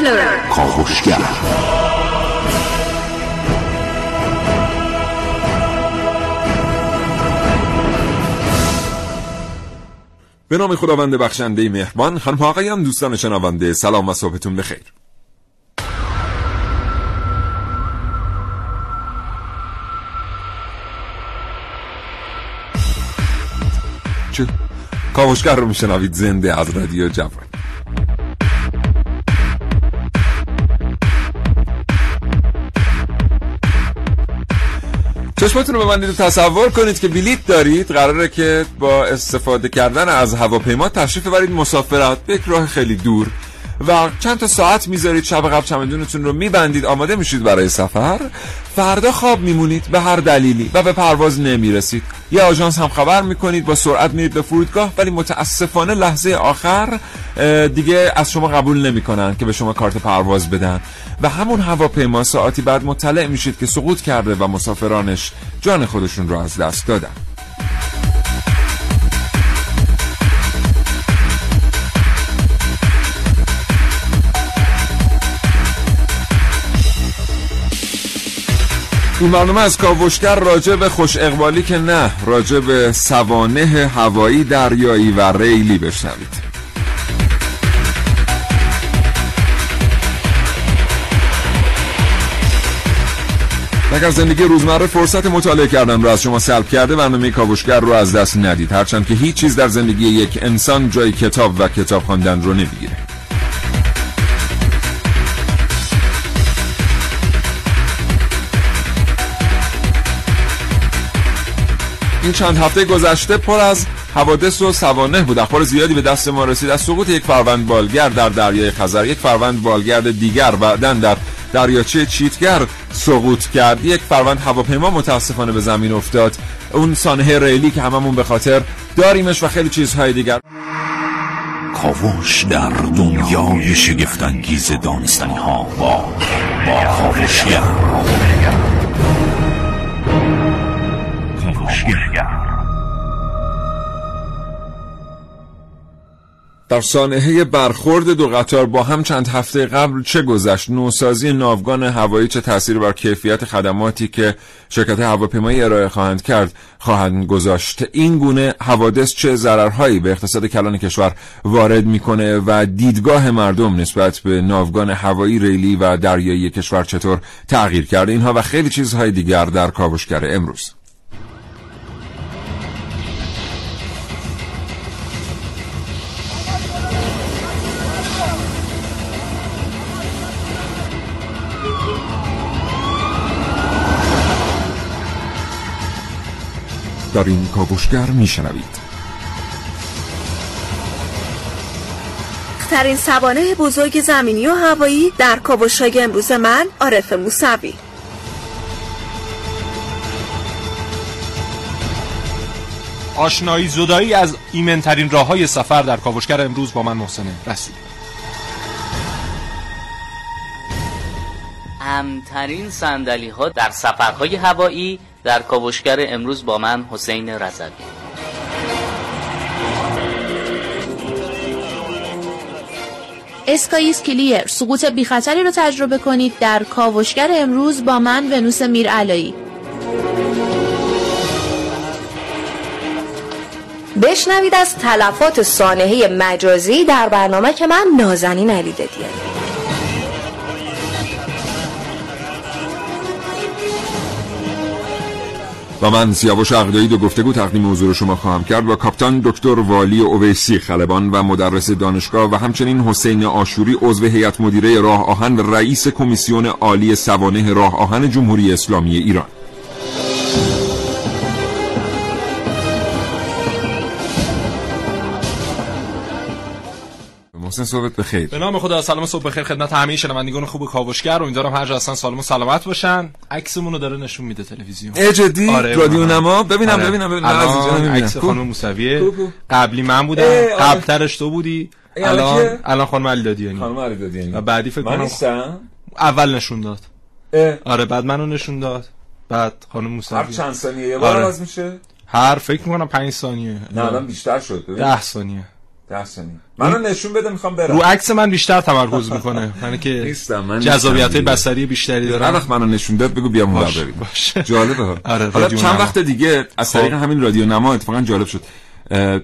کراکلر کاوشگر به نام خداوند بخشنده مهربان خانم ها آقایان دوستان شنونده سلام و صبحتون بخیر. چه؟ کاوشگر رو میشنوید زنده از رادیو جوان. چشمتون رو ببندید و تصور کنید که بلیت دارید. قراره که با استفاده کردن از هواپیما تشریف ببرید. مسافرت به یک راه خیلی دور. و چند تا ساعت می‌ذارید شب قبل چمدونتون رو میبندید آماده میشید برای سفر. فردا خواب میمونید به هر دلیلی و به پرواز نمی‌رسید. یه آژانس هم خبر می‌کنید با سرعت میرید به فرودگاه ولی متاسفانه لحظه آخر دیگه از شما قبول نمی‌کنن که به شما کارت پرواز بدن. و همون هواپیما ساعتی بعد مطلع میشید که سقوط کرده و مسافرانش جان خودشون رو از دست دادن. این برنامه از کاوشگر راجع به خوش اقبالی که نه راجع به سوانه هوایی دریایی و ریلی بشنوید. اگر زندگی روزمره فرصت مطالعه کردن رو از شما سلب کرده؟ برنامه کاوشگر رو از دست ندید. هرچند که هیچ چیز در زندگی یک انسان جای کتاب و کتاب خواندن رو نمی‌گیره. این چند هفته گذشته پر از حوادث و سوانه بود. اخبار زیادی به دست ما رسید. از سقوط یک فروند بالگر در دریای خزر یک فروند بالگرد دیگر بعدا در دریاچه چیتگر سقوط کرد. یک فروند هواپیما متاسفانه به زمین افتاد. اون سانحه ریلی که هممون به خاطر داریمش و خیلی چیزهای دیگر. کاوش در دنیای شگفتانگیز دانستنی ها با با کاوشگر در سانحه برخورد دو قطار با هم چند هفته قبل چه گذشت؟ نوسازی ناوگان هوایی چه تاثیر بر کیفیت خدماتی که شرکت هواپیمایی ارائه خواهند کرد خواهند گذاشت؟ این گونه حوادث چه ضررهایی به اقتصاد کلان کشور وارد می‌کنه و دیدگاه مردم نسبت به ناوگان هوایی ریلی و دریایی کشور چطور تغییر کرده؟ اینها و خیلی چیزهای دیگر در کاوشگر امروز. در این کاوشگر میشنوید. ترین سوانه بزرگ زمینی و هوایی در کاوشهای امروز من عارف موسوی. آشنایی زدایی از ایمنترین راه های سفر در کاوشگر امروز با من محسن رسول امترین صندلی ها در سفرهای هوایی در کاوشگر امروز با من حسین رضوی اسکاییس کلیر سقوط بی خطری رو تجربه کنید در کاوشگر امروز با من ونوس میرعلایی. بشنوید از تلفات سانحه مجازی در برنامه که من نازنین علی دادیم و من سیاوش عقدایی دو گفتگو تقدیم حضور شما خواهم کرد با کاپتان دکتر والی اویسی خلبان و مدرس دانشگاه و همچنین حسین آشوری عضو هیئت مدیره راه آهن و رئیس کمیسیون عالی سوانه راه آهن جمهوری اسلامی ایران. محسن صحبت بخیر. به نام خدا سلام صبح بخیر خدمت همه شنوندگان خوب کاوشگر. امیدوارم هر جا هستن سالم و سلامت باشن. عکسمون رو داره نشون میده تلویزیون. ای جدی؟ آره، رادیو. نما؟ ببینم آره. ببینم ببینم. عکس؟ خانم کو. قبلی من بودم. آره. قبل ترش تو بودی. الان الان خانم علی دادیانی. خانم علی دادیانی. و بعدی فکر کنم اول نشون داد. آره بعد منو نشون داد. بعد خانم هر موسوی چند ثانیه؟ یه بار آره. میشه؟ هر فکر می‌کنم 5 ثانیه. نه الان بیشتر شد. ده ثانیه. نیم منو نشون بده می‌خوام برم رو عکس من بیشتر تمرکز می‌کنه من که نیستم، من جذابیت. بصری بیشتری هر دارم وقت منو نشون داد بگو بیام اونور باشه، بریم. جالبه. آره، حالا چند نما. وقت دیگه از طریق خب. همین رادیو نما اتفاقا جالب شد اه،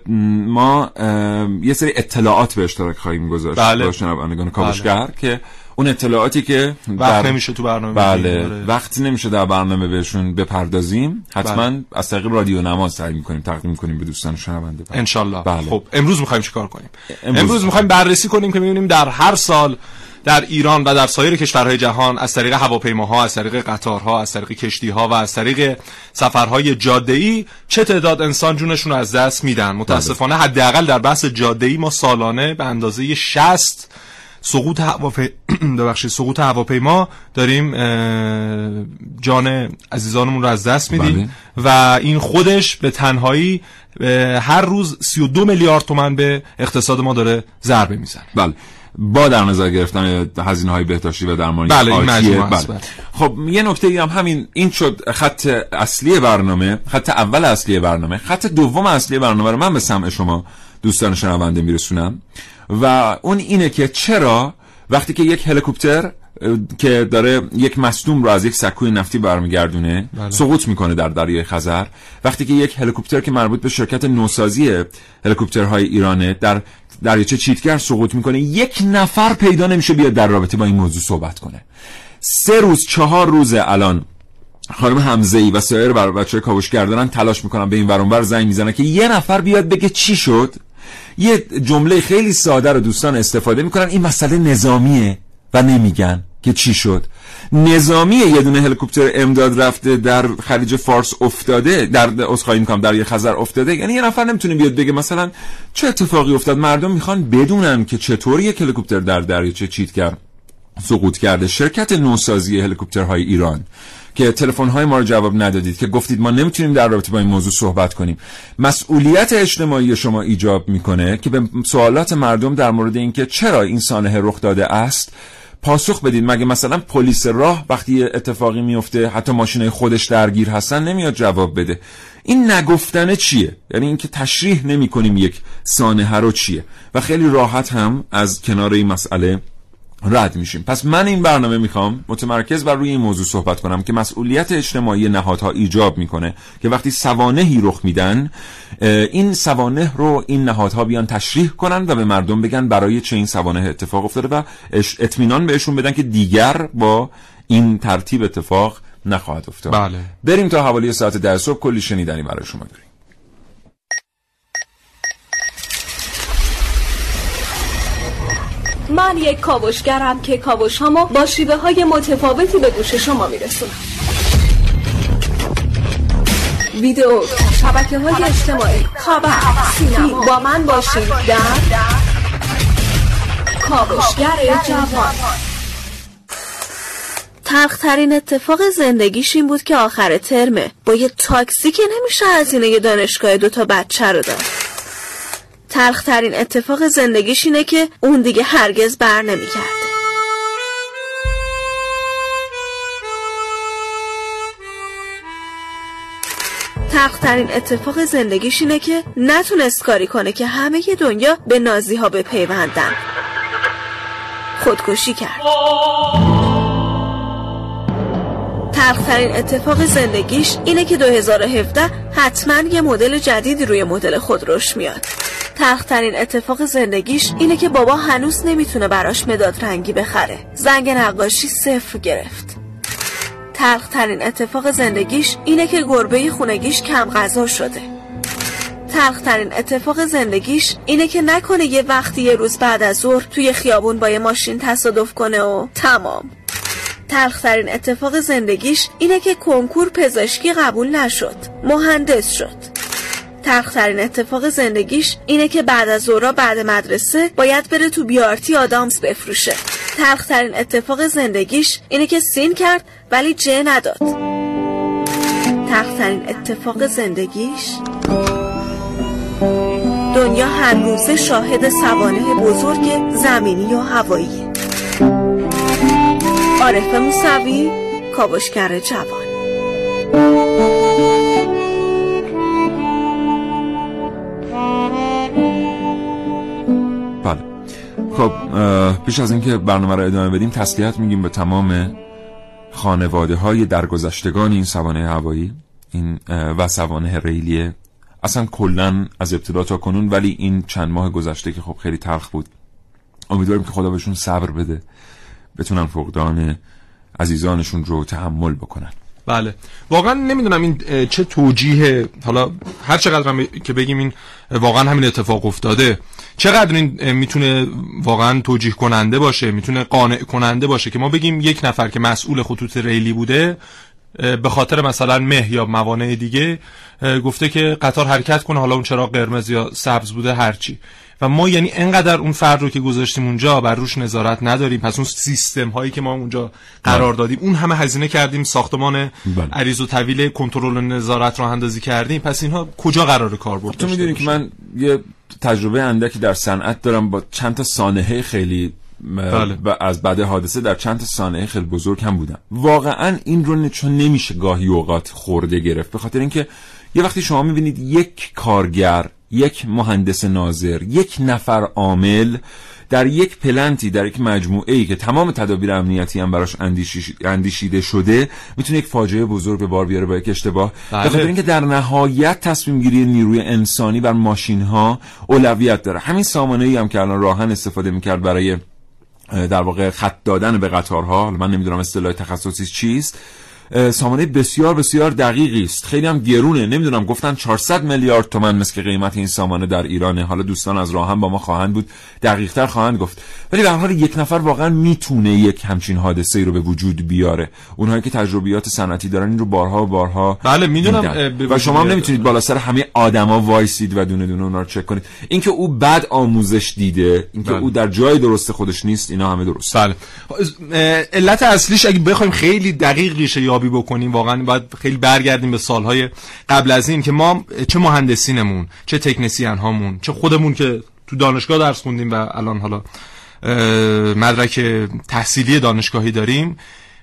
ما اه، یه سری اطلاعات به اشتراک خواهیم گذاشت بله. با شنوندگان کاوشگر که اون اطلاعاتی که وقت در- نمیشه تو برنامه بله آره. وقتی نمیشه در برنامه بهشون بپردازیم. حتما از طریق رادیو نما سعی می‌کنیم تقدیم کنیم به دوستان شنونده. انشالله. بله. خب امروز می‌خوایم چیکار کنیم؟ امروز- امروز, می‌خوایم بررسی کنیم که ببینیم در هر سال در ایران و در سایر کشورهای جهان از طریق هواپیماها از طریق قطارها از طریق کشتیها و از طریق سفرهای جاده‌ای چه تعداد انسان جونشون رو از دست میدن؟ متاسفانه حداقل در بحث جاده‌ای ما سالانه به اندازه 60 سقوط هواپی... ببخشید سقوط هواپیما داریم جان عزیزانمون رو از دست میدیم. و این خودش به تنهایی هر روز 32 میلیارد تومن به اقتصاد ما داره ضربه می‌زنه. بله. با در نظر گرفتن هزینه های بهداشتی و درمانی بله، این بله. بله. خب یه نکته هم همین این شد خط اصلی برنامه خط اول اصلی برنامه. خط دوم اصلی برنامه رو من به سمع شما دوستان شنونده میرسونم. و اون اینه که چرا وقتی که یک هلیکوپتر که داره یک مصدوم رو از یک سکوی نفتی برمیگردونه سقوط می‌کنه در دریای خزر وقتی که یک هلیکوپتر که مربوط به شرکت نوسازی هلیکوپترهای ایرانه در دریاچه چیتگر سقوط می‌کنه یک نفر پیدا نمیشه بیاد در رابطه با این موضوع صحبت کنه. سه روز چهار روز الان خانم حمزه ای و سایر بر بچه کاوشگر دارن تلاش می‌کنن به این ورانور زنگ می‌زنن که یه نفر بیاد بگه چی شد. یه جمله خیلی ساده رو دوستان استفاده می‌کنن. این مسئله نظامیه و نمیگن که چی شد. نظامی یه دونه هلیکوپتر امداد رفته در خلیج فارس افتاده در اسخای می‌کنم در یه خزر افتاده. یعنی یه نفر نمی‌تونه بیاد بگه مثلا چه اتفاقی افتاد؟ مردم می‌خوان بدونن که چطور یک هلیکوپتر در دریاچه چیتگر سقوط کرده. شرکت نوسازی هلیکوپترهای ایران. که تلفن های ما رو جواب ندادید که گفتید ما نمی‌تونیم در رابطه با این موضوع صحبت کنیم. مسئولیت اجتماعی شما ایجاب می‌کنه که به سوالات مردم در مورد اینکه چرا این سانحه رخ داده است پاسخ بدید. مگه مثلا پلیس راه وقتی اتفاقی میفته حتی ماشینای خودش درگیر هستن نمیاد جواب بده؟ این نگفتنه چیه؟ یعنی اینکه تشریح نمی کنیم یک سانحه رو چیه؟ و خیلی راحت هم از کنار این مسئله رد میشیم. پس من این برنامه می‌خوام متمرکز بر روی این موضوع صحبت کنم که مسئولیت اجتماعی نهادها ایجاب می‌کنه که وقتی سوانهی رخ میدن این سوانه رو این نهادها بیان تشریح کنن و به مردم بگن برای چه این سوانه اتفاق افتاده و اطمینان بهشون بدن که دیگر با این ترتیب اتفاق نخواهد افتاد. بله. بریم تا حوالی ساعت ده صبح. کلی شنیدنی برای شما داریم. من یک کاوشگرم که کاوش هامو با شیوه های متفاوتی به گوش شما میرسونم. ویدیو شبکه های اجتماعی خبر سینما. با من باشید در کاوشگر جوان. تلخترین اتفاق زندگیش این بود که آخر ترمه. با یه تاکسی که نمیشه هزینه دانشگاه دوتا بچه رو داد. تلخترین اتفاق زندگیش اینه که اون دیگه هرگز بر نمیگرده. تلخترین اتفاق زندگیش اینه که نتونست کاری کنه که همه دنیا به نازی ها بپیوندن. خودکشی کرد. تلخترین اتفاق زندگیش اینه که 2017 حتما یه مدل جدیدی روی مدل خودروش میاد. تلخترین اتفاق زندگیش اینه که بابا هنوز نمی‌تونه براش مداد رنگی بخره. زنگ نقاشی صفر گرفت. تلخترین اتفاق زندگیش اینه که گربه خونگیش کم غذا شده. تلخترین اتفاق زندگیش اینه که نکنه یه وقتی یه روز بعد از ظهر توی خیابون با یه ماشین تصادف کنه و تمام. تلخترین اتفاق زندگیش اینه که کنکور پزشکی قبول نشد. مهندس شد. تلخترین اتفاق زندگیش اینه که بعد از ظهرا بعد مدرسه باید بره تو بیارتی آدامس بفروشه. تلخترین اتفاق زندگیش اینه که سین کرد ولی جه نداد. تلخترین اتفاق زندگیش دنیا هر روزه شاهد سوانه بزرگ زمینی و هوایی. عارف موسوی کاوشگر جوان. خب اه، پیش از اینکه برنامه رو ادامه بدیم تسلیت میگیم به تمام خانواده های درگذشتگان این سوانه هوایی این و سوانه ریلی. اصلا کلا از ابتدا تا کنون ولی این چند ماه گذشته که خب خیلی تلخ بود. امیدواریم که خدا بهشون صبر بده. بتونن فقدان عزیزانشون رو تحمل بکنن بله. واقعا نمی‌دونم این چه توجیه حالا هر چقدر هم که بگیم این واقعا همین اتفاق افتاده چقدر این می‌تونه واقعا توجیه کننده باشه می‌تونه قانع کننده باشه که ما بگیم یک نفر که مسئول خطوط ریلی بوده به خاطر مثلا مه یا موانع دیگه گفته که قطار حرکت کنه حالا اون چراغ قرمز یا سبز بوده هرچی. و ما یعنی انقدر اون فرد رو که گذاشتیم اونجا بر روش نظارت نداریم پس اون سیستم هایی که ما اونجا قرار دادیم اون همه هزینه کردیم ساختمان بله. عریض و طویل کنترل و نظارت راه اندازی کردیم پس اینها کجا قرار کار برد تو می‌دونی که من یه تجربه اندکی در صنعت دارم با چند تا سانحه خیلی بله. از بعد حادثه در چند تا سانحه خیلی بزرگ هم بودم واقعا این رو چون نمیشه گاهی اوقات خورده گرفت به خاطر اینکه یه وقتی شما می‌بینید یک کارگر یک مهندس ناظر یک نفر عامل در یک پلنتی در یک مجموعه ای که تمام تدابیر امنیتی هم براش اندیشی- اندیشیده شده می‌تونه یک فاجعه بزرگ به بار بیاره با یک اشتباه بله. به خاطر اینکه در نهایت تصمیم گیری نیروی انسانی بر ماشین ها اولویت داره همین سامانه ای هم که الان راهن استفاده می‌کرد برای در واقع خط دادن به قطارها من نمی‌دونم اصطلاح تخصصی چیست سامانه بسیار بسیار دقیقی است. خیلی هم گرونه. نمی‌دونم گفتن 400 میلیارد تومن مثل که قیمت این سامانه در ایرانه. حالا دوستان از راهن با ما خواهند بود. دقیقتر خواهند گفت. ولی به حال یک نفر واقعا می‌تونه یک همچین حادثه ای رو به وجود بیاره. اونهایی که تجربیات صنعتی دارن این رو بارها و بارها بله، می‌دونم، و شما هم. نمی‌تونید بالا سر همه آدما وایسید و دونه دونه اونا رو چک کنید. اینکه او بد آموزش دیده اینکه بله. او در جای درست خودش نیست اینا همه درست. بله. علت اصلیش اگه بخوایم خیلی دقیق ریشه یابی بکنیم واقعا باید خیلی برگردیم به سالهای قبل از این که ما چه مهندسینمون چه تکنسین هامون چه خودمون که تو دانشگاه درس خوندیم و الان حالا مدرک تحصیلی دانشگاهی داریم.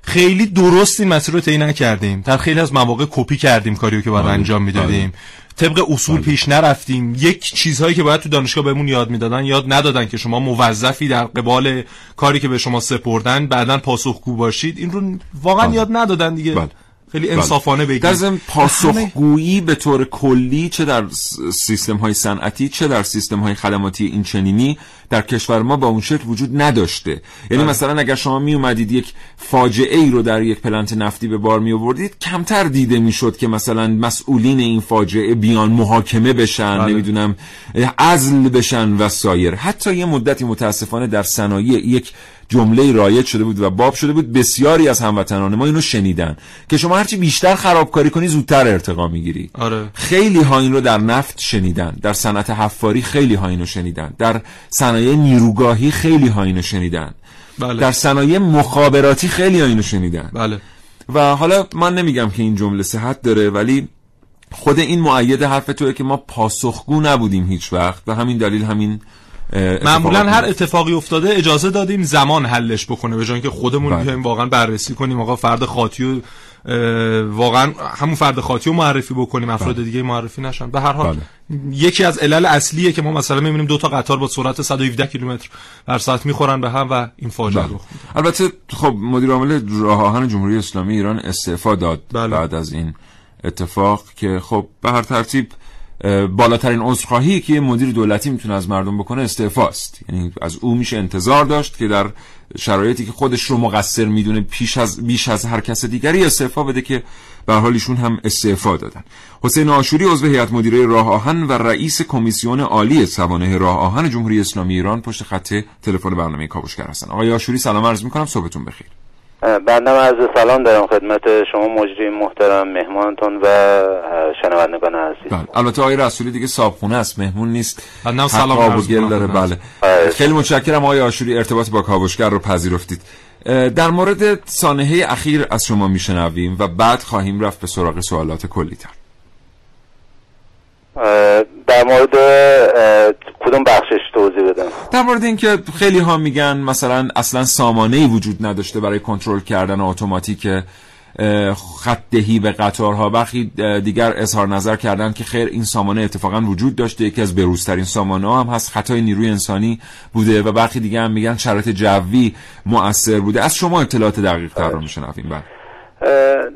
خیلی درست این مسیر رو طی نکردیم. در خیلی از مواقع کپی کردیم کاریو که باید بله، انجام می‌دادیم. طبق اصول پیش نرفتیم یک چیزهایی که باید تو دانشگاه بهمون یاد می‌دادن یاد ندادن که شما موظفی در قبال کاری که به شما سپردن بعدا پاسخگو باشید این رو واقعا بله. یاد ندادن دیگه بله. خیلی انصافانه بگیم. در ضمن پاسخگویی به طور کلی چه در سیستم های صنعتی چه در سیستم های خدماتی این چنینی در کشور ما با اون شکل وجود نداشته. یعنی مثلا اگر شما می اومدید یک فاجعه ای رو در یک پلنت نفتی به بار می آوردید کمتر دیده می‌شد که مثلا مسئولین این فاجعه بیان محاکمه بشن بله. نمی‌دونم عزل بشن و سایر. حتی یه مدتی متاسفانه در صنایع یک جمله رایج شده بود و باب شده بود. بسیاری از هموطنان ما اینو شنیدن که شما هرچی بیشتر خرابکاری کنی زودتر ارتقا می‌گیری. آره. خیلی ها این رو در نفت شنیدن. در صنعت حفاری خیلی ها اینو شنیدن. در صنایع نیروگاهی خیلی ها اینو شنیدن. بله. در صنایع مخابراتی خیلی ها اینو شنیدن. بله. و حالا من نمیگم که این جمله صحت داره ولی خود این معید حرف توه که ما پاسخگو نبودیم هیچ وقت و همین دلیل همین معمولا هر اتفاقی افتاده اجازه دادیم زمان حلش بکنه به جای اینکه خودمون بله. بیایم واقعا بررسی کنیم آقا فرد خاطی و واقعا همون فرد خاطی رو معرفی بکنیم افراد دیگه معرفی نشن به هر حال یکی از علل اصلیه که ما مثلا می‌بینیم دو تا قطار با سرعت 117 کیلومتر در ساعت می‌خورن به هم و این فاجعه بله. البته خب مدیر عامل راه آهن جمهوری اسلامی ایران استعفا داد بله. بعد از این اتفاق که خب به هر ترتیب بالاترین عذرخواهی که مدیر دولتی می‌تونه از مردم بکنه استعفاست. یعنی از او میشه انتظار داشت که در شرایطی که خودش رو مقصر می‌دونه پیش از بیش از هر کس دیگری استعفا بده که به حال ایشون هم استعفا دادن. حسین آشوری عضو هیئت مدیره راه آهن و رئیس کمیسیون عالی سوانح راه آهن جمهوری اسلامی ایران پشت خط تلفن برنامه کاوشگر هستن. آقای آشوری سلام عرض می‌کنم. صبحتون بخیر. بنده عرض سلام دارم خدمت شما مجری محترم مهمانتون و شنوندگان عزیز. بله. البته آقای رسولی دیگه صابخونه است مهمون نیست. حق سلام آب و عرض گل داره. بله. خیلی متشکرم آقای آشوری ارتباط با کاوشگر رو پذیرفتید. در مورد سانحه اخیر از شما میشنویم و بعد خواهیم رفت به سراغ سوالات کلی تر در مورد کدوم بخشش توضیح بدم؟ در مورد اینکه خیلی ها میگن مثلا اصلا سامانه ای وجود نداشته برای کنترل کردن اتوماتیک اه، خطدهی به قطارها. برخی دیگر اظهار نظر کردن که خیر این سامانه اتفاقا وجود داشته. یکی از بروزترین سامانه ها هم هست خطای نیروی انسانی بوده و برخی دیگر هم میگن شرایط جوی مؤثر بوده. از شما اطلاعات دقیق تر رو میشنویم. بعد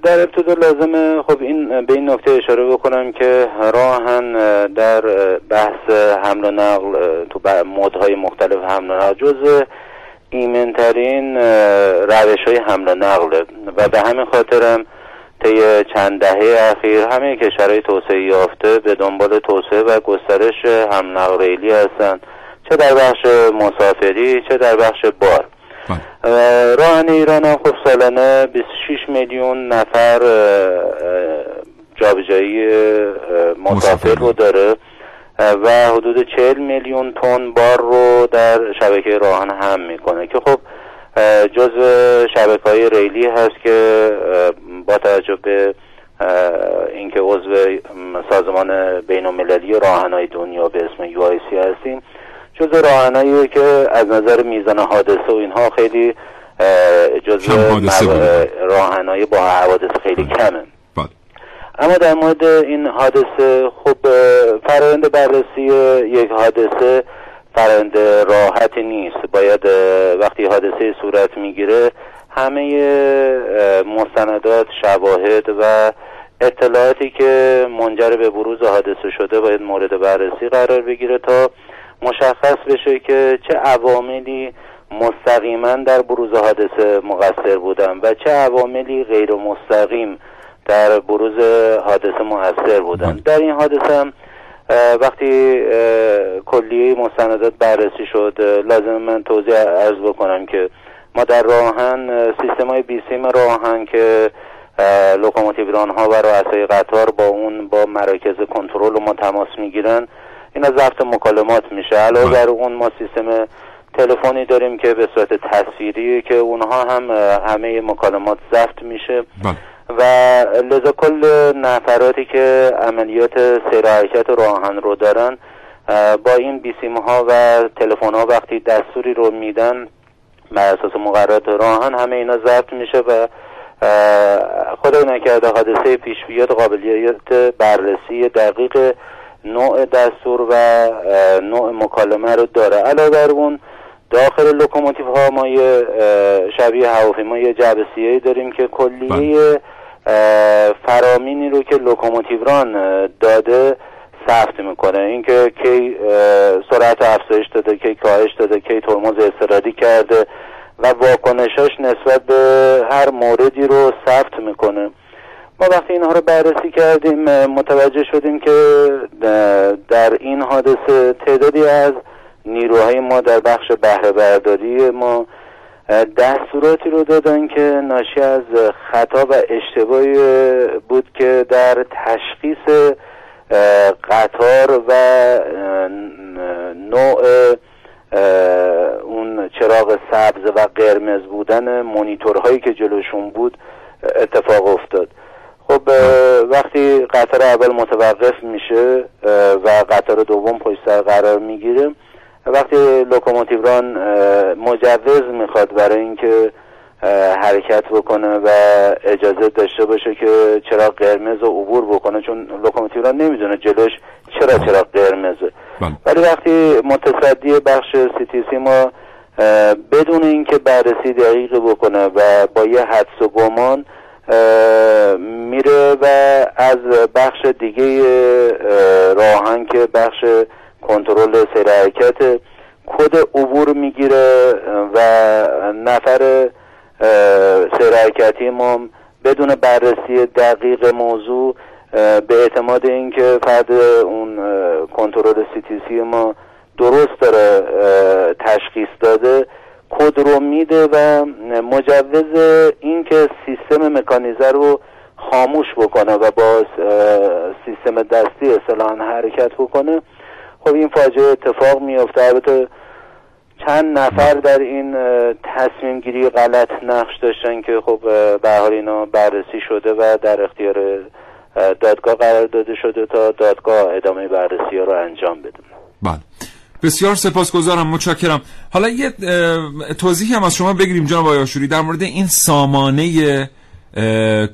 در ابتدا لازم خب این به این نکته اشاره بکنم که راهن در بحث حمل و نقل تو مدهای مختلف حمل و نقل. جز ایمنترین روش های حمل و نقل. و به همین خاطرم طی چند دهه اخیر همه کشورهای توسعه یافته به دنبال توسعه و گسترش حمل نقل ریلی هستند چه در بخش مسافری چه در بخش بار. راهن ایران هم خب سالانه 26 میلیون نفر جابجایی مسافر رو داره. و حدود 40 میلیون تن بار رو در شبکه راهن هم می‌کنه که خب جز شبکه های ریلی هست که با توجه به اینکه عضو سازمان بین المللی های دنیا به اسم سی هستیم جز راهنایی که از نظر میزان حادثه و اینها خیلی جز راهنایی با حوادث خیلی کمه. اما در مورد این حادثه خب فرایند بررسی یک حادثه فرایند راحتی نیست. باید وقتی حادثه صورت می‌گیره همه مستندات شواهد و اطلاعاتی که منجر به بروز حادثه شده باید مورد بررسی قرار بگیره تا مشخص بشه که چه عواملی مستقیما در بروز حادثه مقصر بودن و چه عواملی غیر مستقیم در بروز حادثه موثر بودن بله. در این حادثه هم وقتی کلیه مستندات بررسی شد لازم من توضیح عرض بکنم که ما در راه‌آهن سیستم های بیسیم راه‌آهن که لوکوموتیو ها و رؤسای قطار با اون با مراکز کنترل ما تماس می‌گیرن این از ضبط مکالمات میشه. علاوه بر اون ما سیستم تلفنی داریم که به صورت تصویری که اونها هم همه مکالمات ضبط میشه. بله. و لذا کل نفراتی که عملیات سیر حرکت راهن رو دارن با این بیسیم ها و تلفن ها وقتی دستوری رو میدن بر اساس مقررات راهن همه اینا ضبط میشه و خدای نکرده حادثه پیش بیاد قابلیت بررسی دقیق نوع دستور و نوع مکالمه رو داره. علاوه بر اون داخل لوکوموتیو ها ما یه شبیه هواپیما یه جعبه داریم که کلیه بله. فرامینی رو که لوکوموتیوران داده ثبت می‌کنه. اینکه کی سرعت افزایش داده کی کاهش داده کی ترمز اضطراری کرده و واکنشاش نسبت به هر موردی رو ثبت می‌کنه. ما وقتی اینها رو بررسی کردیم متوجه شدیم که در این حادثه تعدادی از نیروهای ما در بخش بهره برداری ما دستوراتی رو دادن که ناشی از خطا و اشتباهی بود که در تشخیص قطار و نوع اون چراغ سبز و قرمز بودن مونیتورهایی که جلوشون بود اتفاق افتاد. خب وقتی قطار اول متوقف میشه و قطار دوم پشت سر قرار می‌گیره وقتی لوکوموتیوران مجوز می‌خواد برای اینکه حرکت بکنه و اجازه داشته باشه که چرا قرمز رو عبور بکنه چون لوکوموتیوران نمی‌دونه جلوش چرا چرا قرمزه بله. ولی وقتی متصدی بخش سی ما بدون اینکه بررسی دقیق بکنه و با یه حدس و گمان میره و از بخش دیگه راهن که بخش کنترل سیر حرکت کد عبور می‌گیره و نفر سیر حرکتی ما بدون بررسی دقیق موضوع به اعتماد اینکه فرد اون کنترل سی ما درست داره تشخیص داده کد رو میده و مجوز اینکه سیستم مکانیزه رو خاموش بکنه و با سیستم دستی اصلا حرکت بکنه. خب این فاجعه اتفاق میفته البته چند نفر در این تصمیم گیری غلط نقش داشتن که خب به حال اینا بررسی شده و در اختیار دادگاه قرار داده شده تا دادگاه ادامه بررسی رو انجام بده. بله. بسیار سپاسگزارم متشکرم. حالا یه توضیحی هم از شما بگیریم جناب آقای آشوری در مورد این سامانه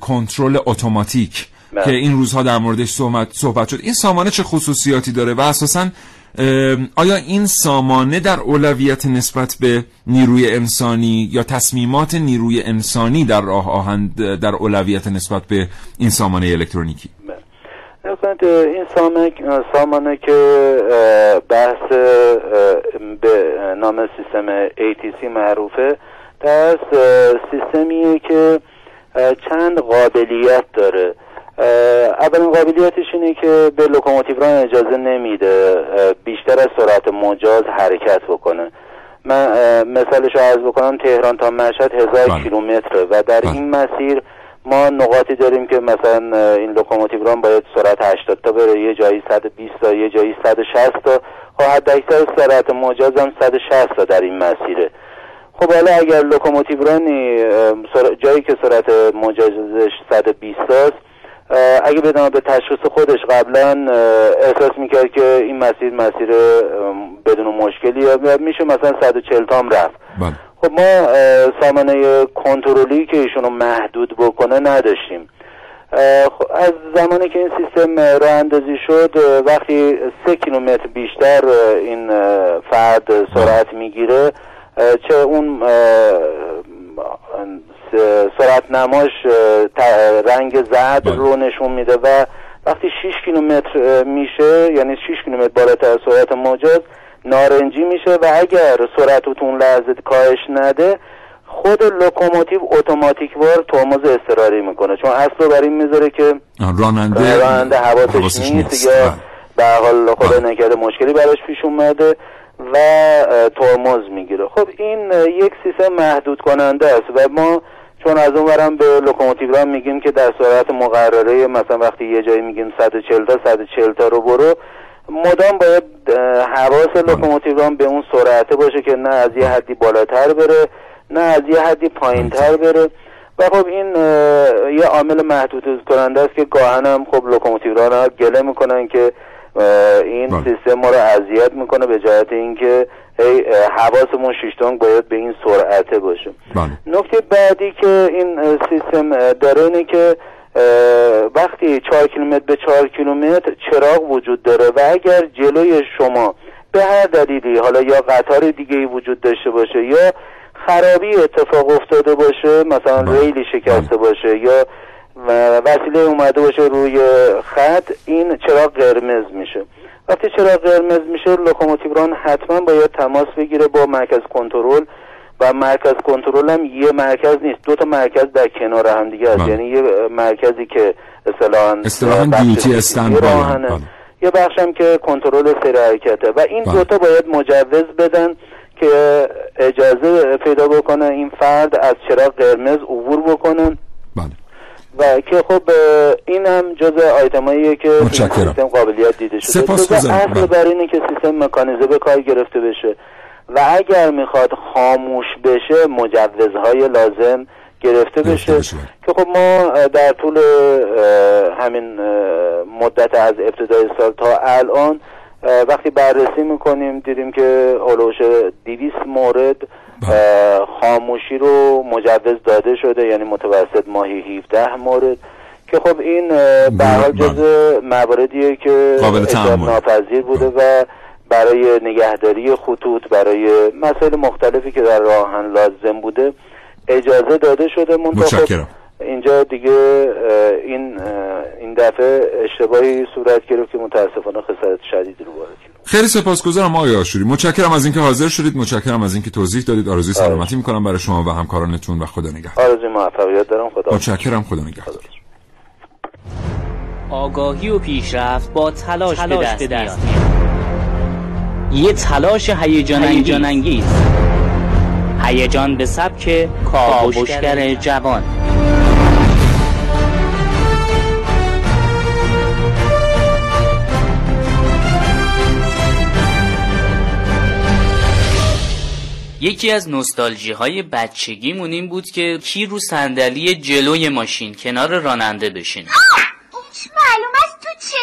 کنترل اتوماتیک بله. که این روزها در موردش صحبت, صحبت شد. این سامانه چه خصوصیاتی داره و اساسا آیا این سامانه در اولویت نسبت به نیروی انسانی یا تصمیمات نیروی انسانی در راه آهن در اولویت نسبت به این سامانه الکترونیکی؟ این سامانه, سامانه که بحث به نام سیستم ATC معروفه در سیستمیه که چند قابلیت داره اولین قابلیتش اینه که به لوکوموتیوران اجازه نمیده بیشتر از سرعت مجاز حرکت بکنه من مثالش رو عرض بکنم تهران تا مشهد هزار بله. کیلومتره و در بله. این مسیر ما نقاطی داریم که مثلا این لوکوموتیوران باید سرعت 80 تا بره یه جایی 120 تا یه جایی 160 تا. خب حد اکثر سرعت مجاز هم 160 تا در این مسیره. خب حالا اگر سر- جایی که سرعت مجازش 120 است اگه بدون به تشخیص خودش قبلا احساس می‌کرد که این مسیر مسیر بدون مشکلی میشه مثلا 140 تام رفت. بله. خب ما سامانه کنترلی که ایشونو محدود بکنه نداشتیم خب از زمانی که این سیستم اه، راه اندازی شد وقتی سه کیلومتر بیشتر این فرد سرعت می‌گیره چه اون سرعت نماش رنگ زرد بله. رو نشون میده و وقتی 6 کیلومتر میشه یعنی 6 کیلومتر بالاتر از سرعت مجاز نارنجی میشه و اگر سرعت تو اون لحظه کاهش نده خود لوکوموتیو اتوماتیک وار ترمز اضطراری می‌کنه. چون اصل رو بر این می‌ذاره که راننده راننده حواسش, نیست, یا به هر حال خدا بله. نکرده مشکلی براش پیش اومده و ترمز می‌گیره. خب این یک سیستم محدود کننده است و ما چون از اون ور هم به لوکوموتیو میگیم که در سرعت مقرره مثلا وقتی یه جایی میگیم 140 تا 140 تا رو برو مدام باید حواس لوکوموتیو به اون سرعته باشه که نه از یه حدی بالاتر بره نه از یه حدی پایینتر بره. و خب این یه عامل محدود کننده است که گاهاً هم خب لوکوموتیوران ها گله می‌کنن که این بله. سیستم ما رو اذیت می‌کنه به جهت اینکه هی حواسمون شیش‌دنگ باید به این سرعته باشه. بله. نکته بعدی که این سیستم داره اینه که وقتی چهار کیلومتر به چهار کیلومتر چراغ وجود داره و اگر جلوی شما به هر دلیلی حالا یا قطار دیگه ای وجود داشته باشه یا خرابی اتفاق افتاده باشه مثلا بله. ریلی شکسته باشه یا وسیله اومده باشه روی خط این چراغ قرمز میشه وقتی چراغ قرمز میشه لوکوموتیوران حتما باید تماس بگیره با مرکز کنترل و مرکز کنترل هم یه مرکز نیست دو تا مرکز در کنار هم دیگه است بله. یعنی یه مرکزی که اصطلاحاً اصطلاحاً دیوتی. راهنه. بله. یه بخش هم که کنترل سیر حرکته و این بله. دوتا باید مجوز بدن که اجازه پیدا بکنه این فرد از چراغ قرمز عبور بکنن بله و که خب این هم جز آیتماییه که. سیستم قابلیت دیده شده. جز اصل. بر اینه که سیستم مکانیزه به کار گرفته بشه و اگر می‌خواد خاموش بشه مجوزهای لازم گرفته بشه بله. که خب ما در طول همین مدت از ابتدای سال تا الان وقتی بررسی می‌کنیم دیدیم که هلوش 200 مورد اه، خاموشی رو مجوز داده شده یعنی متوسط ماهی 17 مورد که خب این به هر حال بله. جز مواردیه که قابل. ناپذیر بوده و برای نگهداری خطوط برای مسائل مختلفی که در راهن لازم بوده اجازه داده شده. خب متشکرم. اینجا دیگه این این دفعه اشتباهی صورت گرفت که متاسفانه خسارت شدیدی رو وارد کرد خیلی سپاسگزارم آقای آشوری. متشکرم از اینکه حاضر شدید. متشکرم از اینکه توضیح دادید. آرزوی سلامتی می‌کنم برای شما و همکارانتون و خدا نگهدار. آرزوی موفقیت دارم. خدا متشکرم. خدا نگهدار. آگاهی و پیشرفت با تلاش, به دست, میاد. یه تلاش هیجان انگیز. هیجان به سبک کاوشگر جوان. یکی از نوستالژی های بچگیمون این بود که کی رو صندلی جلوی ماشین کنار راننده بشین معلوم است؟ چته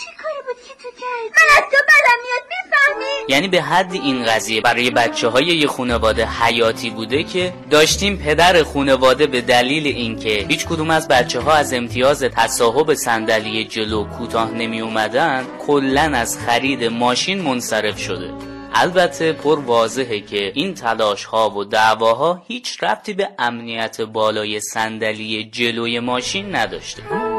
چه کاری بود که تو کردی؟ من از تو بدم میاد می‌فهمی یعنی به حد این قضیه برای بچه های یه خانواده حیاتی بوده که داشتیم پدر خانواده به دلیل اینکه هیچ کدوم از بچه ها از امتیاز تصاحب صندلی جلو کوتاه نمی اومدن کلا از خرید ماشین منصرف شده. البته پر واضحه که این تلاش ها و دعواها هیچ ربطی به امنیت بالای صندلی جلوی ماشین نداشته.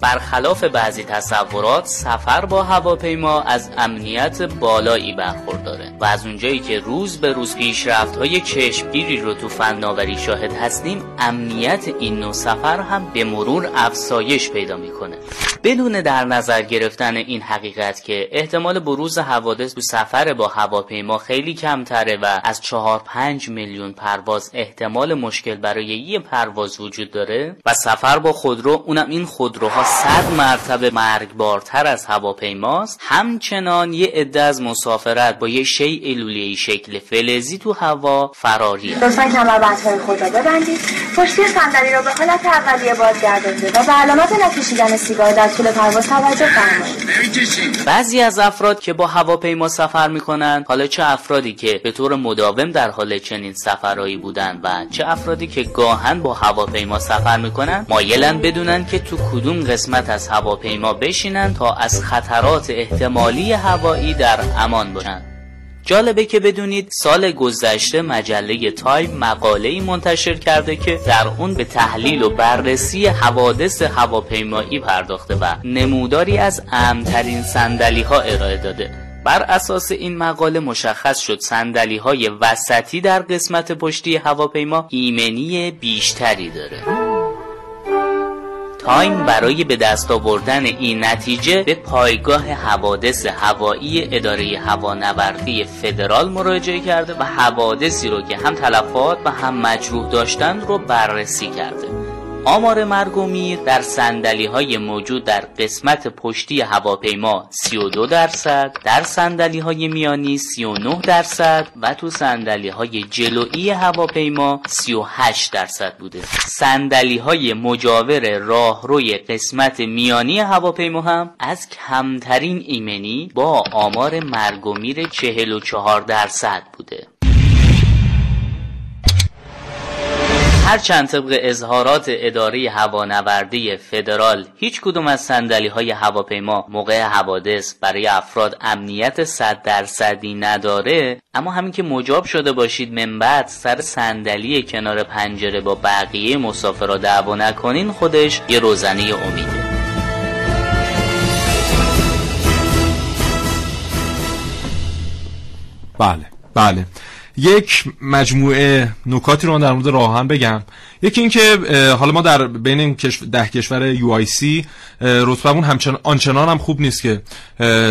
برخلاف بعضی تصورات سفر با هواپیما از امنیت بالایی برخورداره و از اونجایی که روز به روز پیشرفت های چشمگیری رو تو فناوری شاهد هستیم امنیت این نوع سفر هم به مرور افزایش پیدا می‌کنه. بدون در نظر گرفتن این حقیقت که احتمال بروز حوادث تو سفر با هواپیما خیلی کمتره و از چهار پنج میلیون پرواز احتمال مشکل برای یه پرواز وجود داره و سفر با خودرو اونم این خودروها صد مرتبه مرگبارتر از هواپیماست. همچنان یه عده از مسافرت با یه شیء لوله‌ای شکل فلزی تو هوا فراری لطفا کمربندهای خود را ببندید. پشتی صندلی را به حالت اولیه بازگردانید و به علامت نکشیدن سیگار در طول پرواز توجه فرمایید. بعضی از افراد که با هواپیما سفر می‌کنند حالا چه افرادی که به طور مداوم در حال چنین سفرهایی بودند و چه افرادی که گاهن با هواپیما سفر می‌کنند مایلن بدونن که تو کدوم قسمت از هواپیما بشینن تا از خطرات احتمالی هوایی در امان باشند جالبه که بدونید سال گذشته مجله تایم مقاله‌ای منتشر کرده که در اون به تحلیل و بررسی حوادث هواپیمایی پرداخته و نموداری از امنترین صندلی ها ارائه داده. بر اساس این مقاله مشخص شد صندلی های وسطی در قسمت پشتی هواپیما ایمنی بیشتری داره. تایم برای به دست آوردن این نتیجه به پایگاه حوادث هوایی اداره هوانوردی فدرال مراجعه کرده و حوادثی رو که هم تلفات و هم مجروح داشتند رو بررسی کرده. آمار مرگ و میر در سندلی های موجود در قسمت پشتی هواپیما 32 درصد در سندلی های میانی 39 درصد و تو سندلی های جلویی هواپیما 38 درصد بوده. سندلی های مجاور راهروی قسمت میانی هواپیما هم از کمترین ایمنی با آمار مرگ و میر 44 درصد بوده. هرچند طبق اظهارات اداره هوانوردی فدرال هیچ کدوم از سندلی های هواپیما موقع حوادث برای افراد امنیت صد درصدی نداره اما همین که مجاب شده باشید من بعد سر صندلی کنار پنجره با بقیه مسافرها دعوا نکنین خودش یه روزنه امیده. بله بله. یک مجموعه نکاتی رو من در مورد راهن بگم. یکی اینکه حالا ما در بین ده کشور یو آی سی رتبمون همچنان آنچنان هم خوب نیست که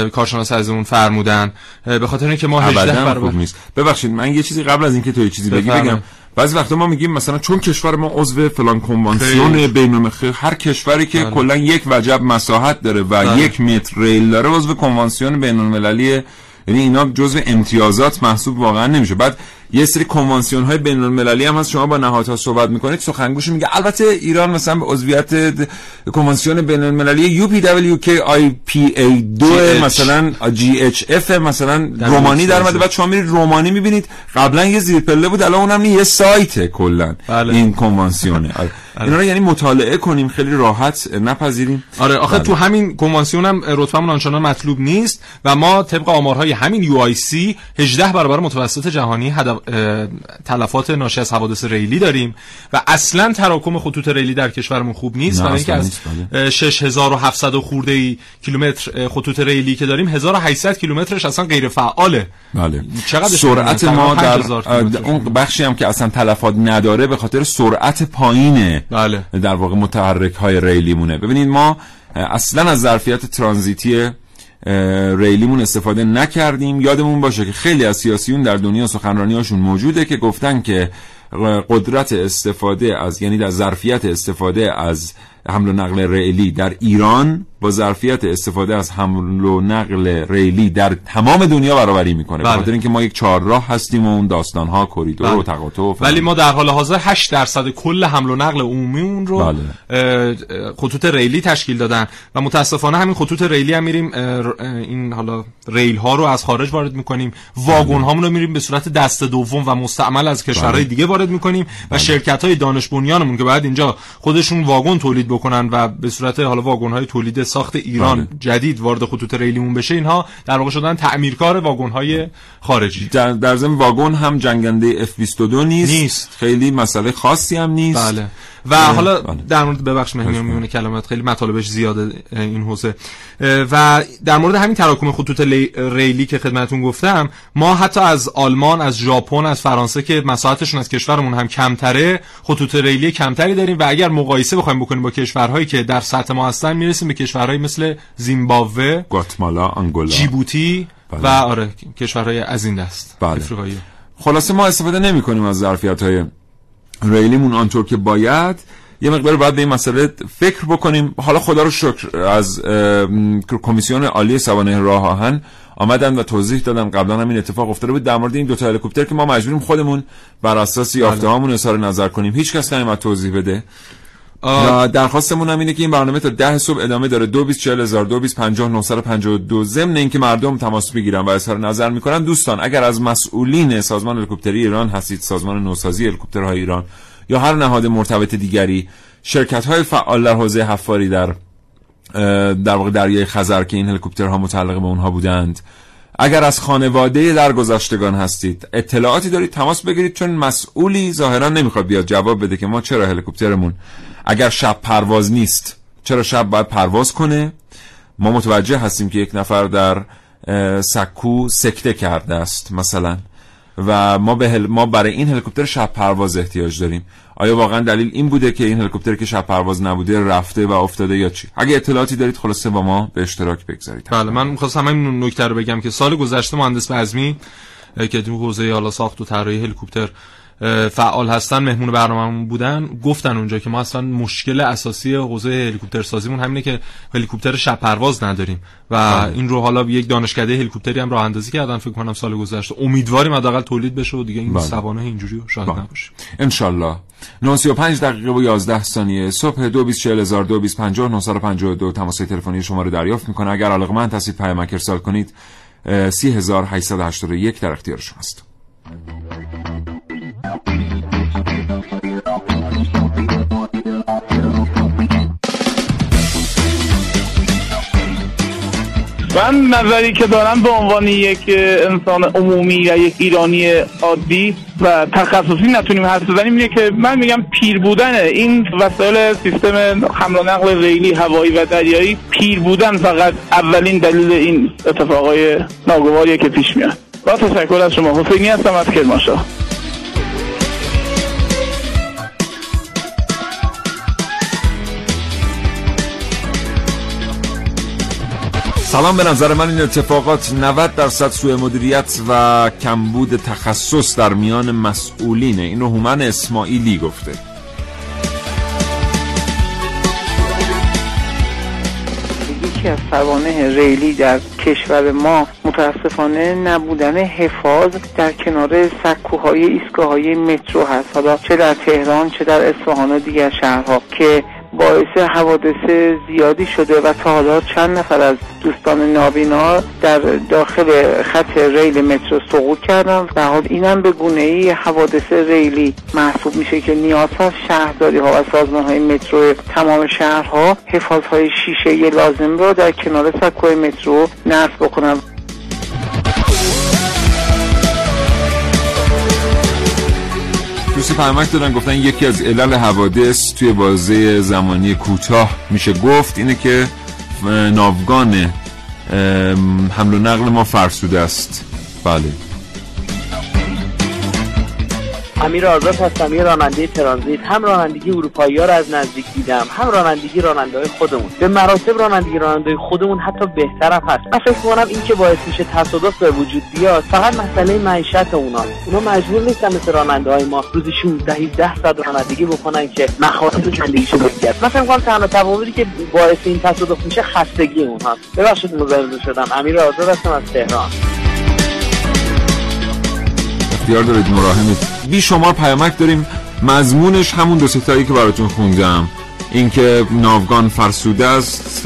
کارشناس از اون فرمودن به خاطر اینکه ما 18 برابر خوب نیست. ببخشید من یه چیزی قبل از اینکه تو یه چیزی بگی بگم. بعضی وقتا ما میگیم مثلا چون کشور ما عضو فلان کنوانسیون بین هر کشوری که کلا یک وجب مساحت داره و داره. یک متر ریل داره عضو کنوانسیون بین المللی یعنی اینا جزء امتیازات محسوب واقعا نمیشه. بعد یه سری کنوانسیون های بین المللی هم هست. شما با نهادها صحبت می‌کنید سخنگوش میگه. البته ایران مثلا به عضویت کنوانسیون بین المللی یو پی دبلیو کی آی پی ای 2 مثلا جی اچ اف مثلا رومانی در اومده. بعد شما میرید رومانی می‌بینید. قبلا یه زیر پله بود الان اونم یه سایت کلا. بله. این کنوانسیونه. اینا رو یعنی مطالعه کنیم. خیلی راحت نپذیریم. آره آخه بله. تو همین کنوانسیون هم رتبمون آنچنان مطلوب نیست و ما طبق آمارهای همین UIC 18 برابر متوسط جهانی تلفات ناشی از حوادث ریلی داریم و اصلا تراکم خطوط ریلی در کشورمون خوب نیست. برای اینکه از 6700 بله. خرده‌ای کیلومتر خطوط ریلی که داریم 1800 کیلومترش اصلا غیر فعاله. بله. چقدر سرعت ما در اون بخشی هم که اصلا تلفات نداره به خاطر سرعت پایینه بله. در واقع متحرک های ریلی مونه ببینید ما اصلا از ظرفیت ترانزیتی ریلیمون استفاده نکردیم. یادمون باشه که خیلی از سیاسیون در دنیا سخنرانی هاشون موجوده که گفتن که قدرت استفاده از یعنی در ظرفیت استفاده از حمل و نقل ریلی در ایران با ظرفیت استفاده از حمل و نقل ریلی در تمام دنیا برابری می‌کنه بله. بخاطر اینکه ما یک چهارراه هستیم و اون داستان ها کوریدور و بله. تقاطع و ولی ما در حال حاضر 8 درصد کل حمل و نقل عمومی اون رو بله. خطوط ریلی تشکیل دادن و متاسفانه همین خطوط ریلی هم میریم این حالا ریل ها رو از خارج وارد می‌کنیم واگن هامون رو میریم به صورت دست دوم و مستعمل از کشورهای بله. دیگه وارد می‌کنیم و شرکت های دانش بنیانمون که باید اینجا خودشون واگن تولید بکنن و به صورت حالا واگن های تولید ساخت ایران بله. جدید وارد خطوط ریلیمون بشه اینها در واقع شدن تعمیرکار واگن های خارجی در, در ضمن واگن هم جنگنده F22 نیست نیست. خیلی مسئله خاصی هم نیست بله و اه، حالا بله. در مورد ببخش مهمیان میونه کلمات خیلی مطالبش زیاده این حوزه و در مورد همین تراکم خطوط لی- ریلی که خدمتون گفتم ما حتی از آلمان از ژاپن از فرانسه که مساحتشون از کشورمون هم کمتره خطوط ریلی کمتری داریم و اگر مقایسه بخوایم بکنیم با کشورهایی که در سطح ما هستن می‌رسیم به کشورهایی مثل زیمبابوه گواتمالا آنگولا جیبوتی بله. و آره کشورهای از این دست بله. خلاصه ما استفاده نمی کنیم از ظرفیت های ریلیمون آنطور که باید یه مقدار باید به این مسئله فکر بکنیم. حالا خدا رو شکر از کمیسیون عالی سوانه راه آهن آمدن و توضیح دادن. قبلا هم این اتفاق افتاده بود. در مورد این دوتا هلیکوپتر که ما مجبوریم خودمون بر اساس یافته هامون اظهار نظر کنیم. هیچ کس نمیاد توضیح بده. درخواستمون هم اینه که این برنامه تا ده صبح ادامه داره. دو بیست چهل هزار دو بیست پنجاه نهصد و پنجاه و دو. ضمن اینکه مردم تماس بگیرن و اظهار نظر می‌کنن. دوستان اگر از مسئولین سازمان هلیکوپتری ایران هستید سازمان نوسازی هلیکوپترهای ایران یا هر نهاد مرتبط دیگری شرکت های فعال در حوزه حفاری در در واقع دریای خزر که این هلیکوپترها متعلق به اونها بودند اگر از خانواده درگذشتگان هستید اطلاعاتی دارید تماس بگیرید چون مسئولی ظاهرا نمی‌خواد بیاد جواب بده که ما چرا هلیکوپترمون؟ اگر شب پرواز نیست چرا شب باید پرواز کنه؟ ما متوجه هستیم که یک نفر در سکو سکته کرده است. مثلا و ما به هل... ما برای این هلیکوپتر شب پرواز احتیاج داریم. آیا واقعا دلیل این بوده که این هلیکوپتر که شب پرواز نبوده رفته و افتاده یا چی؟ اگه اطلاعاتی دارید خلاصه با ما به اشتراک بگذارید. بله من می‌خواستم همین نکته رو بگم که سال گذشته مهندس بزمی که تو حوزه حالا ساخت و طراحی هلیکوپتر فعال هستن مهمون برنامه‌مون بودن گفتن اونجا که ما اصلا مشکل اساسی حوزه هلیکوپتر سازیمون همینه که هلیکوپتر شب پرواز نداریم و این رو حالا یک دانشکده هلیکوپتری هم راه اندازی کردن فکر کنم سال گذشته. امیدواریم حداقل تولید بشه و دیگه این بله. سوانه اینجوری رو شاهد بله. نباشه. انشالله. 935 دقیقه و 11 ثانیه صبح 224000 تماس تلفنی شما رو دریافت می‌کنه. اگر علاقمند هستید پیامک ارسال کنید اه، 3881 در اختیار شماست من نظری که دارم به عنوان یک انسان عمومی و یک ایرانی عادی و تخصصی نتونیم حرف بزنیم اینه که من میگم پیر بودن این وسایل سیستم حمل و نقل ریلی هوایی و دریایی پیر بودن فقط اولین دلیل این اتفاقای ناگواریه که پیش میاد. با تشکر از شما. حسینی هستم از کرمانشاه. سلام به نظر من این اتفاقات 90 درصد سوء مدیریت و کمبود تخصص در میان مسئولینه. اینو هومن اسماعیلی گفته. یکی از سوانه ریلی در کشور ما متاسفانه نبودن حفاظ در کنار سکوهای ایستگاههای مترو هست. حالا چه در تهران چه در اصفهان و دیگر شهرها که باعث حوادث زیادی شده و تا حالا چند نفر از دوستان نابینا در داخل خط ریل مترو سقوط کردن. و حال اینم به گونه ای حوادث ریلی محسوب میشه که نیاز هست شهرداری ها و سازمان های مترو تمام شهرها حفاظ های شیشه لازم را در کنار سکوی مترو نصب بکنن. دوستی پیامک دادن گفتن یکی از علل حوادث توی بازه زمانی کوتاه میشه. گفت اینه که ناوگان حمل و نقل ما فرسوده است. بله. امیر آزاد هستم یه راننده ترانزیت هم رانندگی اروپایی ها رو از نزدیک دیدم هم رانندگی راننده های خودمون. به مراتب رانندگی راننده خودمون حتی بهترم هست. من فکر کنم این که باعث میشه تصادف به وجود بیاد فقط مسئله معیشت اونا اونا مجبور نیستن مثل راننده های ما روزی 16 17 ساعت رانندگی بکنن که مخاطر زندگیشو بگیرد من فکر کنم تنها تفاوتی که باعث این تصادف میشه خستگی اونهاست. ببخشید مزاحم شدم. امیر آزاد هستم از تهران. اختیار دارید مراهمید. بی شمار پیامک داریم. مضمونش همون دو ستایی که براتون خوندم. اینکه ناوگان فرسوده است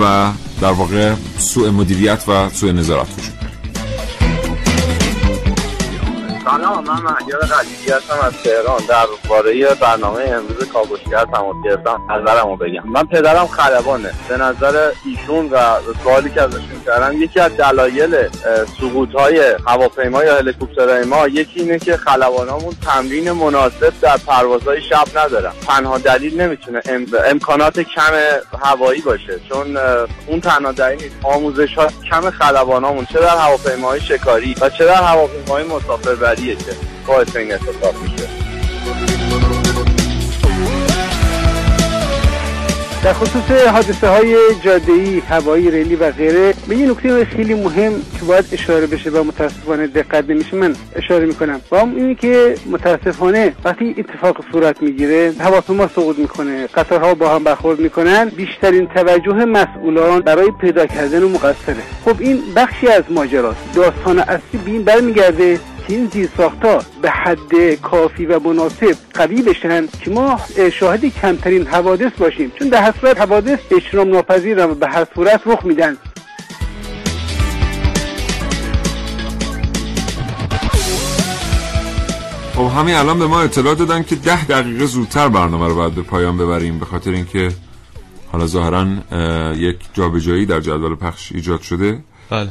و در واقع سوء مدیریت و سوء نظارت وجود سلام من مهیار قلیدی هستم از تهران. در باره برنامه امروز کاوشگر تماس گرفتم. نظرمو بگم. من پدرم خلبانه. به نظر ایشون و سوالی که ازشون کردم یکی از دلایل سقوط های هواپیما یا هلیکوپترهای ما یکی اینه که خلبانامون تمرین مناسب در پروازهای شب ندارن. تنها دلیل نمی‌تونه امکانات کم هوایی باشه. چون اون تنها دلیل آموزش ها کم خلبانامون چه در هواپیماهای شکاری و چه در هواپیماهای مسافربری. اولیه که باعث این اتفاق میشه. در خصوص حادثه های جاده هوایی ریلی و غیره به یه نکته خیلی مهم که باید اشاره بشه و متاسفانه دقت نمیشه من اشاره می‌کنم. و هم اینه که متاسفانه وقتی اتفاق صورت می‌گیره هواپیما سقوط می‌کنه قطارها با هم برخورد می‌کنن بیشترین توجه مسئولان برای پیدا کردن مقصره. خب این بخشی از ماجراست. داستان اصلی به این برمیگرده این زیر ساختا به حد کافی و مناسب قوی بشن که ما شاهد کمترین حوادث باشیم. چون در صورت حوادث اجرام ناپذیر و به هر صورت رخ میدن. خب همین الان به ما اطلاع دادن که ده دقیقه زودتر برنامه رو باید به پایان ببریم به خاطر اینکه حالا ظاهرا یک جابجایی در جدول پخش ایجاد شده. بله.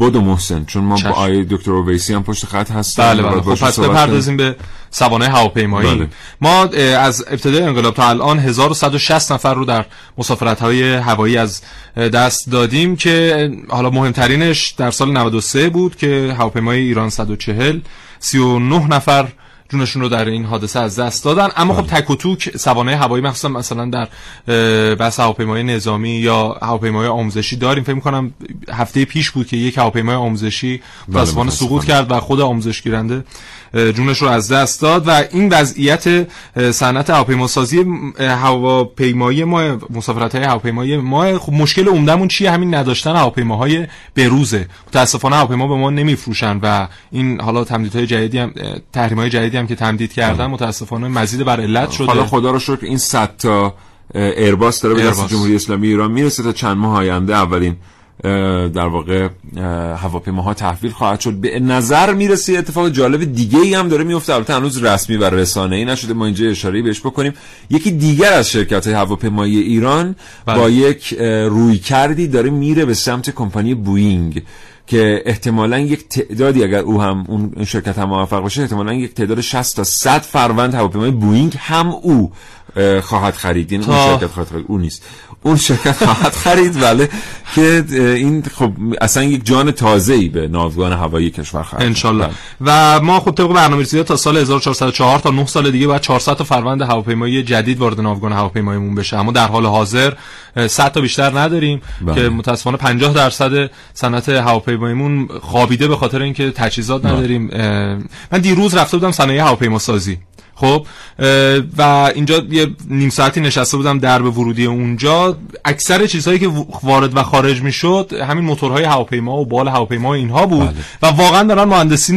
بدو محسن چون ما با آیه دکتر اویسی هم پشت خط هستیم. بله بله. خب پس بپردازیم به سوانه هواپیمایی. بله. ما از ابتدای انقلاب تا الان 1160 نفر رو در مسافرت های هوایی از دست دادیم که حالا مهمترینش در سال 93 بود که هواپیمای ایران 140 39 نفر جونشون رو در این حادثه از دست دادن. اما خب تک و توک سوانه هوایی مخصوصا مثلا در بس هواپیمای نظامی یا هواپیمای آموزشی داریم. فکر کنم هفته پیش بود که یک هواپیمای آموزشی متاسفانه. سقوط کرد و خود آموزش گیرنده جونش رو از دست داد و این وضعیت صنعت هواپیماسازی هواپیمایی ما مسافرت های هواپیمایی ما خب مشکل عمدهمون چیه؟ همین نداشتن هواپیماهای بروزه. متاسفانه هواپیما به ما نمیفروشن و این حالا تمدیدهای جدیدی هم تحریم های جدیدی هم که تمدید کردن متاسفانه مزید بر علت شده. حالا خدا رو شکر این 100 تا ایرباس داره به دست جمهوری اسلامی ایران می‌رسه تا چند ماه آینده اولین در واقع هواپیماها تحویل خواهد شد. به نظر می‌رسه اتفاق جالب دیگه ای هم داره میفته. البته هنوز رسمی و رسانه ای نشده. ما اینجا اشاره بهش بکنیم. یکی دیگر از شرکت های هواپیمایی ایران بله. با یک رویکردی داره میره به سمت کمپانی بوینگ که احتمالا یک تعدادی اگر او هم اون شرکت هم موفق باشه احتمالا یک تعداد 60 تا 100 فروند هواپیمای بوینگ هم او خواهد خرید. این اون شرکت خواهد خرید. اون نیست. اون شرکت خواهد خرید ولی که این خب اصلا یک جان تازه ای به ناوگان هوایی کشور خواهد انشالله. و ما خب طبق برنامه‌ریزی تا سال 1404 تا 9 سال دیگه بعد 400 تا فروند هواپیمایی جدید وارد ناوگان هواپیماییمون بشه. اما در حال حاضر 100 تا بیشتر نداریم بله. که متاسفانه 50 درصد صنعت هواپیماییمون خوابیده به خاطر اینکه تجهیزات بله. نداریم. من دیروز رفته بودم صنایع هواپیما سازی خب و اینجا یه نیم ساعتی نشسته بودم در به ورودی اونجا. اکثر چیزهایی که وارد و خارج می‌شد همین موتورهای هواپیما و بال هواپیما و اینها بود. بله. و واقعا دارن مهندسین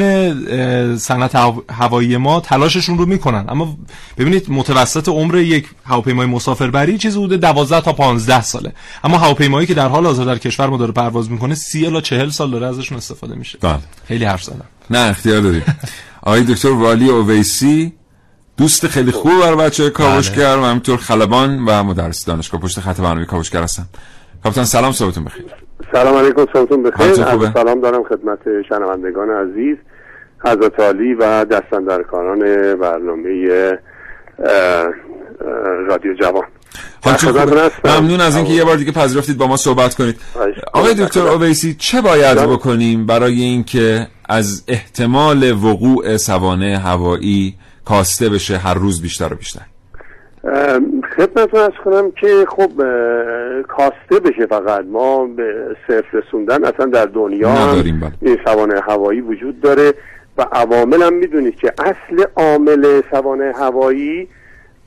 صنعت هوایی ما تلاششون رو می‌کنن. اما ببینید متوسط عمر یک هواپیمای مسافربری چیزی بوده 12 تا 15 ساله. اما هواپیمایی که در حال حاضر در کشور ما داره پرواز می‌کنه 30 الی 40 سال داره ازشون استفاده میشه. بله. خیلی حرف زدم. نه اختیار داری آقای دکتر والی اویسی دوست خیلی خوب بر بچه کاوشگر و همینطور خلبان و مدرس دانشگاه پشت خط برنامه کاوشگر هستن کاپیتان سلام صبحتون بخیر. سلام علیکم صبحتون بخیر. سلام دارم خدمت شنوندگان عزیز حضرت علی و دستندرکاران برنامه رادیو جوان. ممنون از اینکه یه بار دیگه پذیرفتید با ما صحبت کنید. آقای دکتر اویسی چه باید بکنیم برای اینکه از احتمال وقوع سوانه هوایی کاسته بشه هر روز بیشتر و بیشتر خدمتتون از کنم که خب کاسته بشه فقط ما به صرف رسوندن اصلا در دنیا نداریم بله. این سوانه هوایی وجود داره و عوامل هم می‌دونید که اصل عامل سوانه هوایی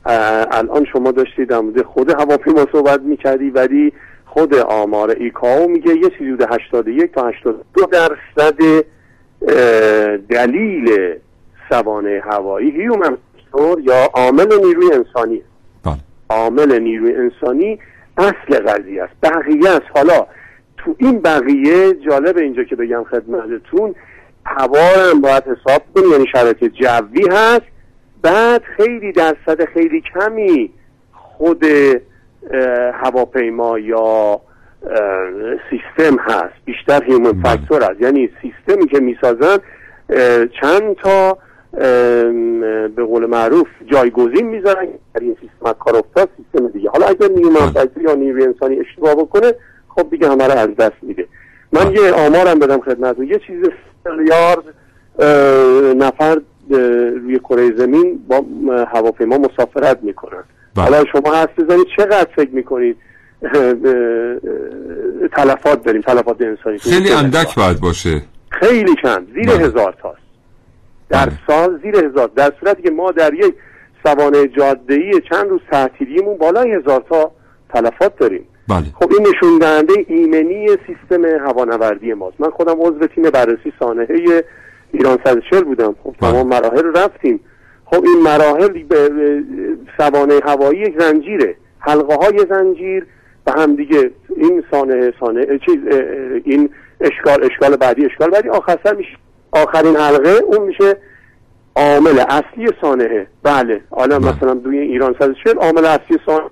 الان شما داشتید در مورد خود هواپیما صحبت می‌کردی ولی خود آمار ایکاو میگه یه چیزی بوده 81 تا 82 درصد دلیل سوانه هوایی. هیومن یا عامل نیروی انسانی. بله. عامل نیروی انسانی اصل قضیه است. بقیه است. حالا تو این بقیه جالب اینجا که بگم خدمتتون هوا هم باید حساب کنی یعنی شرایط جوی هست. بعد خیلی درصد خیلی کمی خود هواپیما یا سیستم هست. بیشتر هیومن فاکتور هست. یعنی سیستمی که می‌سازن چند تا به قول معروف جایگزین می‌ذارن در این سیستم کار افتاد سیستم دیگه. حالا اگر نیومن یا نیروی انسانی اشتباه بکنه خب دیگه همه رو از دست میده. من یه آمارم بدم خدمتتون. یه چیز میلیارد نفر روی کره زمین با هواپیما مسافرت می‌کنن. حالا شما حس بزنید چقدر فکر می‌کنید؟ تلفات داریم تلفات انسانی. خیلی اندک باید باشه. خیلی کم زیر بله. هزار تاست در سال زیر هزار. در صورتی که ما در یک سوانه جاده چند روز تعطیلیمون بالای هزار تا تلفات داریم. بله. خب این نشون دهنده ایمنی سیستم هوانوردی ماست. من خودم عضو تیم بررسی سانحه ایران 140 بودم. خب تمام مراحل رفتیم. خب این مراحل به سوانه هوایی یک زنجیره. حلقه های زنجیر به هم دیگه این سانه سانه چیز این اشکال اشکال بعدی اشکال بعدی آخر سر میشه. آخرین حلقه اون میشه عامل اصلی سانحه. بله. حالا مثلا دوی ایران 140 عامل اصلی سانحه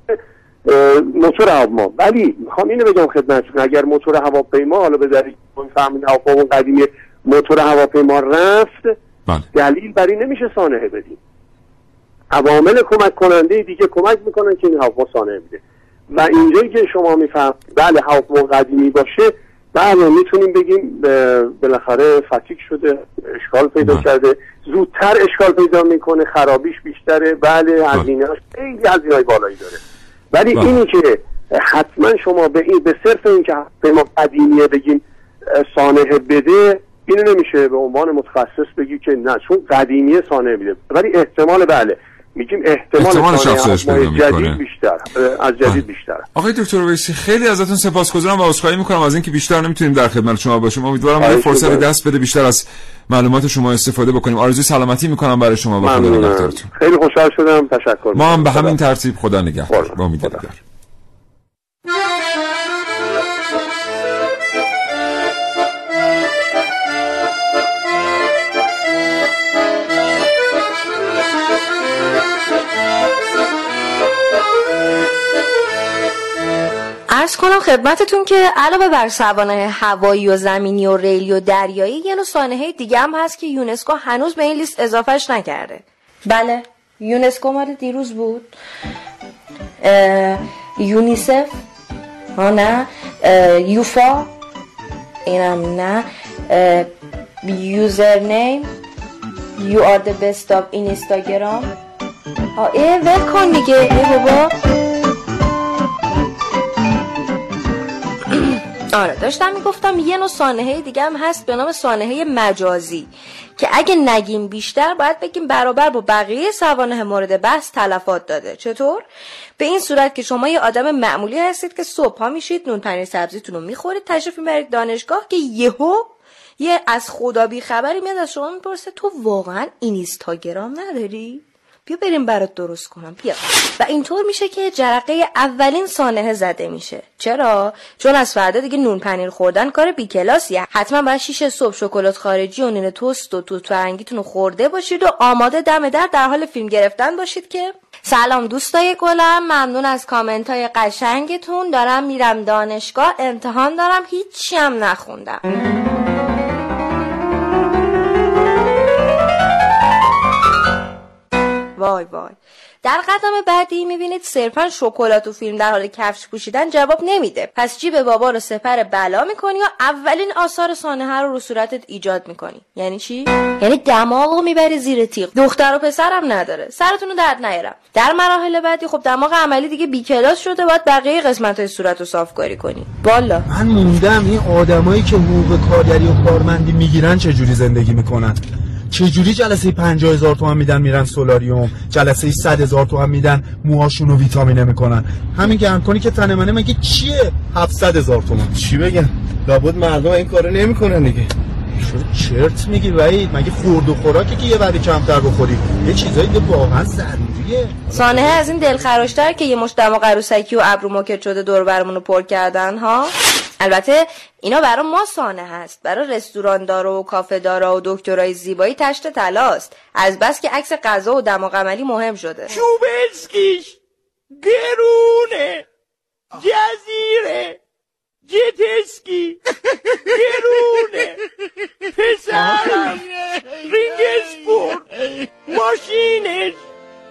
موتور هواپیما. ولی می‌خوام اینو بگم خدمتتون اگر موتور هواپیما حالا به دلیل فهمید هواپیما قدیمی موتور هواپیما رفت دلیل بر این نمیشه سانحه بدیم. عوامل کمک کننده دیگه کمک می‌کنن که این هواپیما سانحه میده و اینجایی که شما میفهم بله هواپیما قدیمی باشه بله می‌تونیم بگیم بالاخره فتیک شده اشکال پیدا کرده. زودتر اشکال پیدا می‌کنه خرابیش بیشتره. بله هزینه خیلی هزینه های بالایی داره. ولی اینی که حتما شما به این به صرف این که ما قدیمیه بگیم سانحه بده اینو نمیشه به عنوان متخصص بگی که نه چون قدیمیه سانحه میده. ولی احتمال بله. میگیم احتمال افزایش پیدا جدید بیشتر. از جدید بیشتر. آقای دکتر ویسی خیلی ازتون سپاسگزارم و عذرخواهی می‌کنم. از اینکه بیشتر نمی‌تونیم در خدمت شما باشیم. امیدوارم یه فرصت دست بده بیشتر از معلومات شما استفاده بکنیم. آرزوی سلامتی می‌کنم برای شما و خدا نگهدارتون خیلی خوشحال شدم. تشکر ما هم به همین ترتیب خدا نگهدار. با امید ارز کنم خدمتتون که علاوه بر سوانه هوایی و زمینی و ریلی و دریایی یه نوع سانحه دیگه هم هست که یونسکو هنوز به این لیست اضافهش نکرده. بله یونسکو مال دیروز بود. یونیسف ها نه یوفا اینم نه یوزر نیم یو آر the best of اینستاگرام. اه ول کن دیگه ای بابا. آره داشتم می‌گفتم یه نوع سانحه دیگه هم هست به نام سانحه مجازی که اگه نگیم بیشتر باید بگیم برابر با بقیه سوانه مورد بحث تلفات داده. چطور؟ به این صورت که شما یه آدم معمولی هستید که صبح ها میشید نون پنیر سبزیتون رو می‌خورید تشریف می‌برید دانشگاه که یهو یه از خدا بی خبری میاد از شما می‌پرسه تو واقعا اینستاگرام نداری؟ بیا بریم برات درست کنم. بیا. و اینطور میشه که جرقه اولین سانحه زده میشه. چرا؟ چون از فردا دیگه نون پنیر خوردن کار بیکلاسیه حتما باید شیشه صبح شکلات خارجی و نون توست و توت فرنگیتون رو خورده باشید و آماده دم در در حال فیلم گرفتن باشید که. سلام دوستای گلم. ممنون از کامنت های قشنگتون. دارم میرم دانشگاه. امتحان دارم. هیچی هم نخوندم. وای وای. در قدم بعدی می‌بینید صرفا شکلات و فیلم در حال کفش پوشیدن جواب نمیده. پس جیب بابا رو سپر بلا می‌کنی یا اولین آثار سانحه رو رو صورتت ایجاد می‌کنی. یعنی چی؟ یعنی دماغ رو می‌بری زیر تیغ. دختر و پسرم نداره. سرتون رو درد نیارم. در مراحل بعدی خب دماغ عملی دیگه بیکلاس شده باید بقیه قسمت های صورت رو صاف کاری کنی. بالا. من موندم این آدمایی که حقوق کارگری و کارمندی می‌گیرن چه جوری زندگی می‌کنن؟ چجوری جلسه 50 هزار تومن میدن میرن سولاریوم جلسه 100 هزار تومن میدن موهاشون رو ویتامینه می‌کنن. همین گرم کنی که تن منه مگه چیه 700 هزار تومن؟ چی بگم؟ لابد مردم این کارو نمی‌کنن دیگه. چرا چرت میگی وحید مگه خورد و خوراکی که یه وری کمتر بخوری؟ یه چیزایی که واقعا ضروریه. سانحه از این دلخراشتر که یه مش دماغ عروسکی و ابرو موکت شده دور برمون رو پر کردن ها؟ البته اینا برای ما سانه هست. برای رستوران دارا و کافه دارا و دکترای زیبایی تشت تلاست از بس که عکس غذا و دماغ عملی مهم شده. چوبسکیش گرونه جزیره جتسکی گرونه پسرم رینگسپورت ماشینش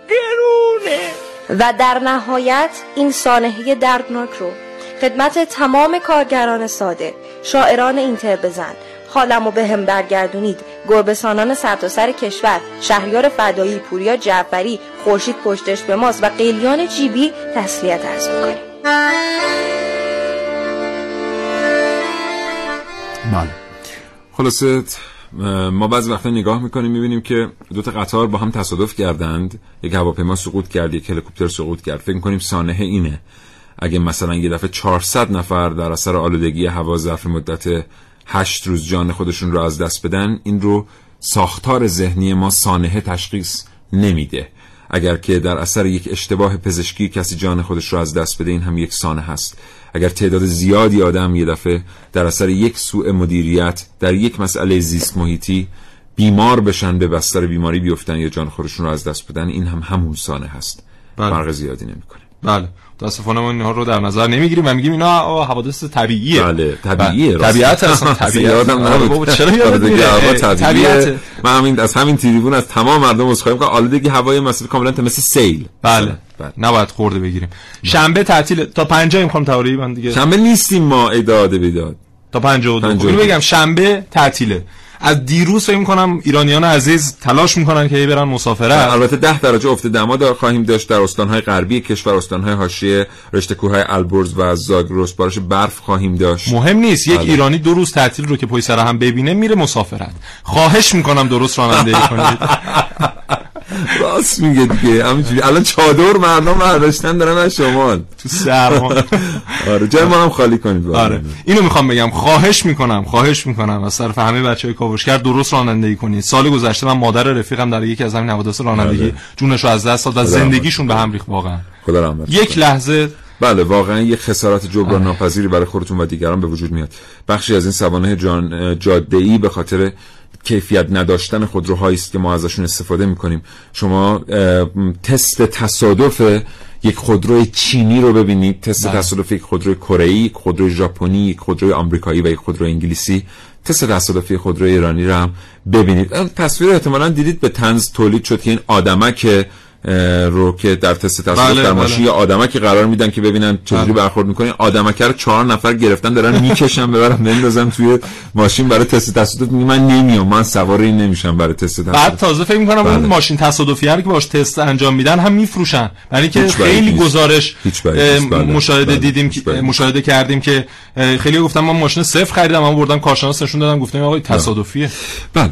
گرونه. و در نهایت این سانحه دردناک رو خدمت تمام کارگران ساده. شاعران اینتر بزن. خالم و به هم برگردونید گربسانان سرتاسر سر کشور. شهریار فدایی پوریا جعفری خورشید پشتش به ماست و قیلیان جیبی تسلیت ارز می‌کنیم. بله. خلاصه ما بعضی وقتا نگاه می‌کنیم می‌بینیم که دو تا قطار با هم تصادف کردند. یک هواپیما سقوط کرد یک هلیکوپتر سقوط کرد. فکر می‌کنیم سانحه اینه. اگه مثلا یه دفعه 400 نفر در اثر آلودگی هوا ظرف مدت 8 روز جان خودشون رو از دست بدن این رو ساختار ذهنی ما سانحه تشخیص نمیده. اگر که در اثر یک اشتباه پزشکی کسی جان خودش رو از دست بده این هم یک سانه هست اگر تعداد زیادی آدم یه دفعه در اثر یک سوء مدیریت در یک مسئله زیست محیطی بیمار بشن به بستر بیماری بیفتن یا جان خودشون رو از دست بدن این هم همون سانه هست بله. فرق زیادی نمی‌کنه. بله. متاسفانه ما اینها رو در نظر نمی‌گیریم و میگیم اینا حوادث طبیعیه. بله طبیعیه بله. طبیعت اصلا طبیعت. یادم نبود. چرا یادم طبیعت. من همین از همین تریبون از تمام مردم عذرخواهی می‌کنم. آلودگی هوای مثلا کاملا مثل سیل. بله. بله. نباید خورده بگیریم. شنبه تعطیل تا 50 می‌خوام تقریبا دیگه شنبه نیستیم ما اداده بیداد. تا 52 اینو بگم شنبه تعطیله. از دیروز فکر می‌کنم ایرانیان عزیز تلاش می‌کنن که برن مسافرت البته ده درجه افت دما دار خواهیم داشت در استانهای غربی کشور استانهای حاشیه رشته کوههای البرز و زاگرس بارش برف خواهیم داشت. مهم نیست یک بله. ایرانی دو روز تعطیل رو که پای سر هم ببینه میره مسافرت. خواهش می‌کنم درست رانندگی کنید. راست میگه دیگه. همینجوری. الان چادر مردم برداشتن دارن از شمال تو سرما. آره جای ما هم خالی کنید آره. اینو می‌خوام بگم. خواهش می‌کنم خواهش می‌کنم. از طرف همه بچهای کاوشگر درست رانندگی کنید. سال گذشته من مادر رفیقم در یکی از همین حوادث رانندگی آره. جونش رو از دست داد و زندگیشون به هم ریخت واقعا. خدا یک لحظه. بله واقعا یک خسارت جبران آره. ناپذیری برای خودتون و دیگران به وجود میاد. بخشی از این سوانه جان جاده ای به خاطر کیفیت نداشتن خودروهایی است که ما ازشون استفاده می‌کنیم. شما تست تصادف یک خودروی چینی رو ببینید. تست بله. تصادف یک خودروی کره یک خودروی ژاپنی یک خودروی آمریکایی و یک خودروی انگلیسی. تست تصادفی خودروی ایرانی رو هم ببینید. تصویر احتمالا دیدید به تنز تولید شد که این آدمک رو که در تست تصادف بله، در ماشین بله. آدمه که قرار میدن که ببینن چجوری بله. برخورد می‌کنین آدمک رو چهار نفر گرفتن دارن می‌کشن ببرن بندازن توی ماشین برای تست تصادف میگه من نمیام من سوار این نمیشم برای تست تصادف بعد تازه فکر می‌کنم بله. اون ماشین تصادفی هر که باش تست انجام میدن هم میفروشن. یعنی که خیلی گزارش مشاهده دیدیم که مشاهده کردیم که خیلی گفتم من ماشین صفر خریدم من بردم کارشناس نشون دادم گفتم آقا تصادفیه. بله.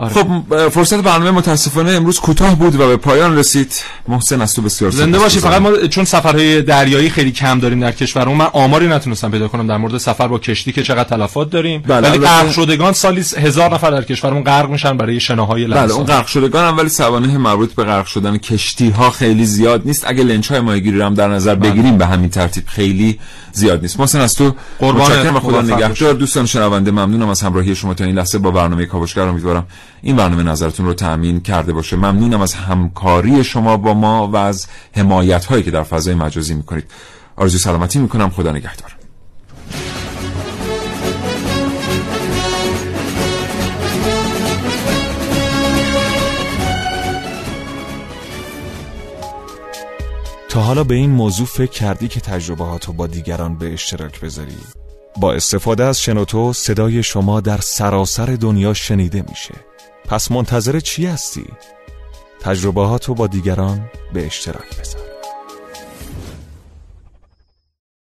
آره. خب فرصت برنامه متاسفانه امروز کوتاه بود و به پایان رسید. محسن از تو بسیار زنده باشی فقط ما چون سفرهای دریایی خیلی کم داریم در کشورمون من آماری نتونستم پیدا کنم در مورد سفر با کشتی که چقدر تلفات داریم. بله ولی غرق شدگان سالی هزار نفر در کشورمون غرق میشن برای شناهای لنسا بله اون غرق شدگان هم ولی سوانح مربوط به غرق شدن کشتی ها خیلی زیاد نیست. اگه لنچ های ماهیگیری هم در نظر بله. بگیریم به همین ترتیب خیلی زیاد نیست. محسن از تو قربان خدا نگهدار. دوستان شنونده ممنونم از همراهی شما تا این لحظه با برنامه کاوشگر. امیدوارم این برنامه نظرتون رو تأمین کرده باشه. ممنونم از همکاری شما با ما و از حمایت هایی که در فضای مجازی می‌کنید. آرزو سلامتی می‌کنم. خدا نگهدار. تا حالا به این موضوع فکر کردی که تجربه هاتو با دیگران به اشتراک بذاری؟ با استفاده از شنوتو صدای شما در سراسر دنیا شنیده میشه. پس منتظر چی هستی؟ تجربه با دیگران به اشتراک بذار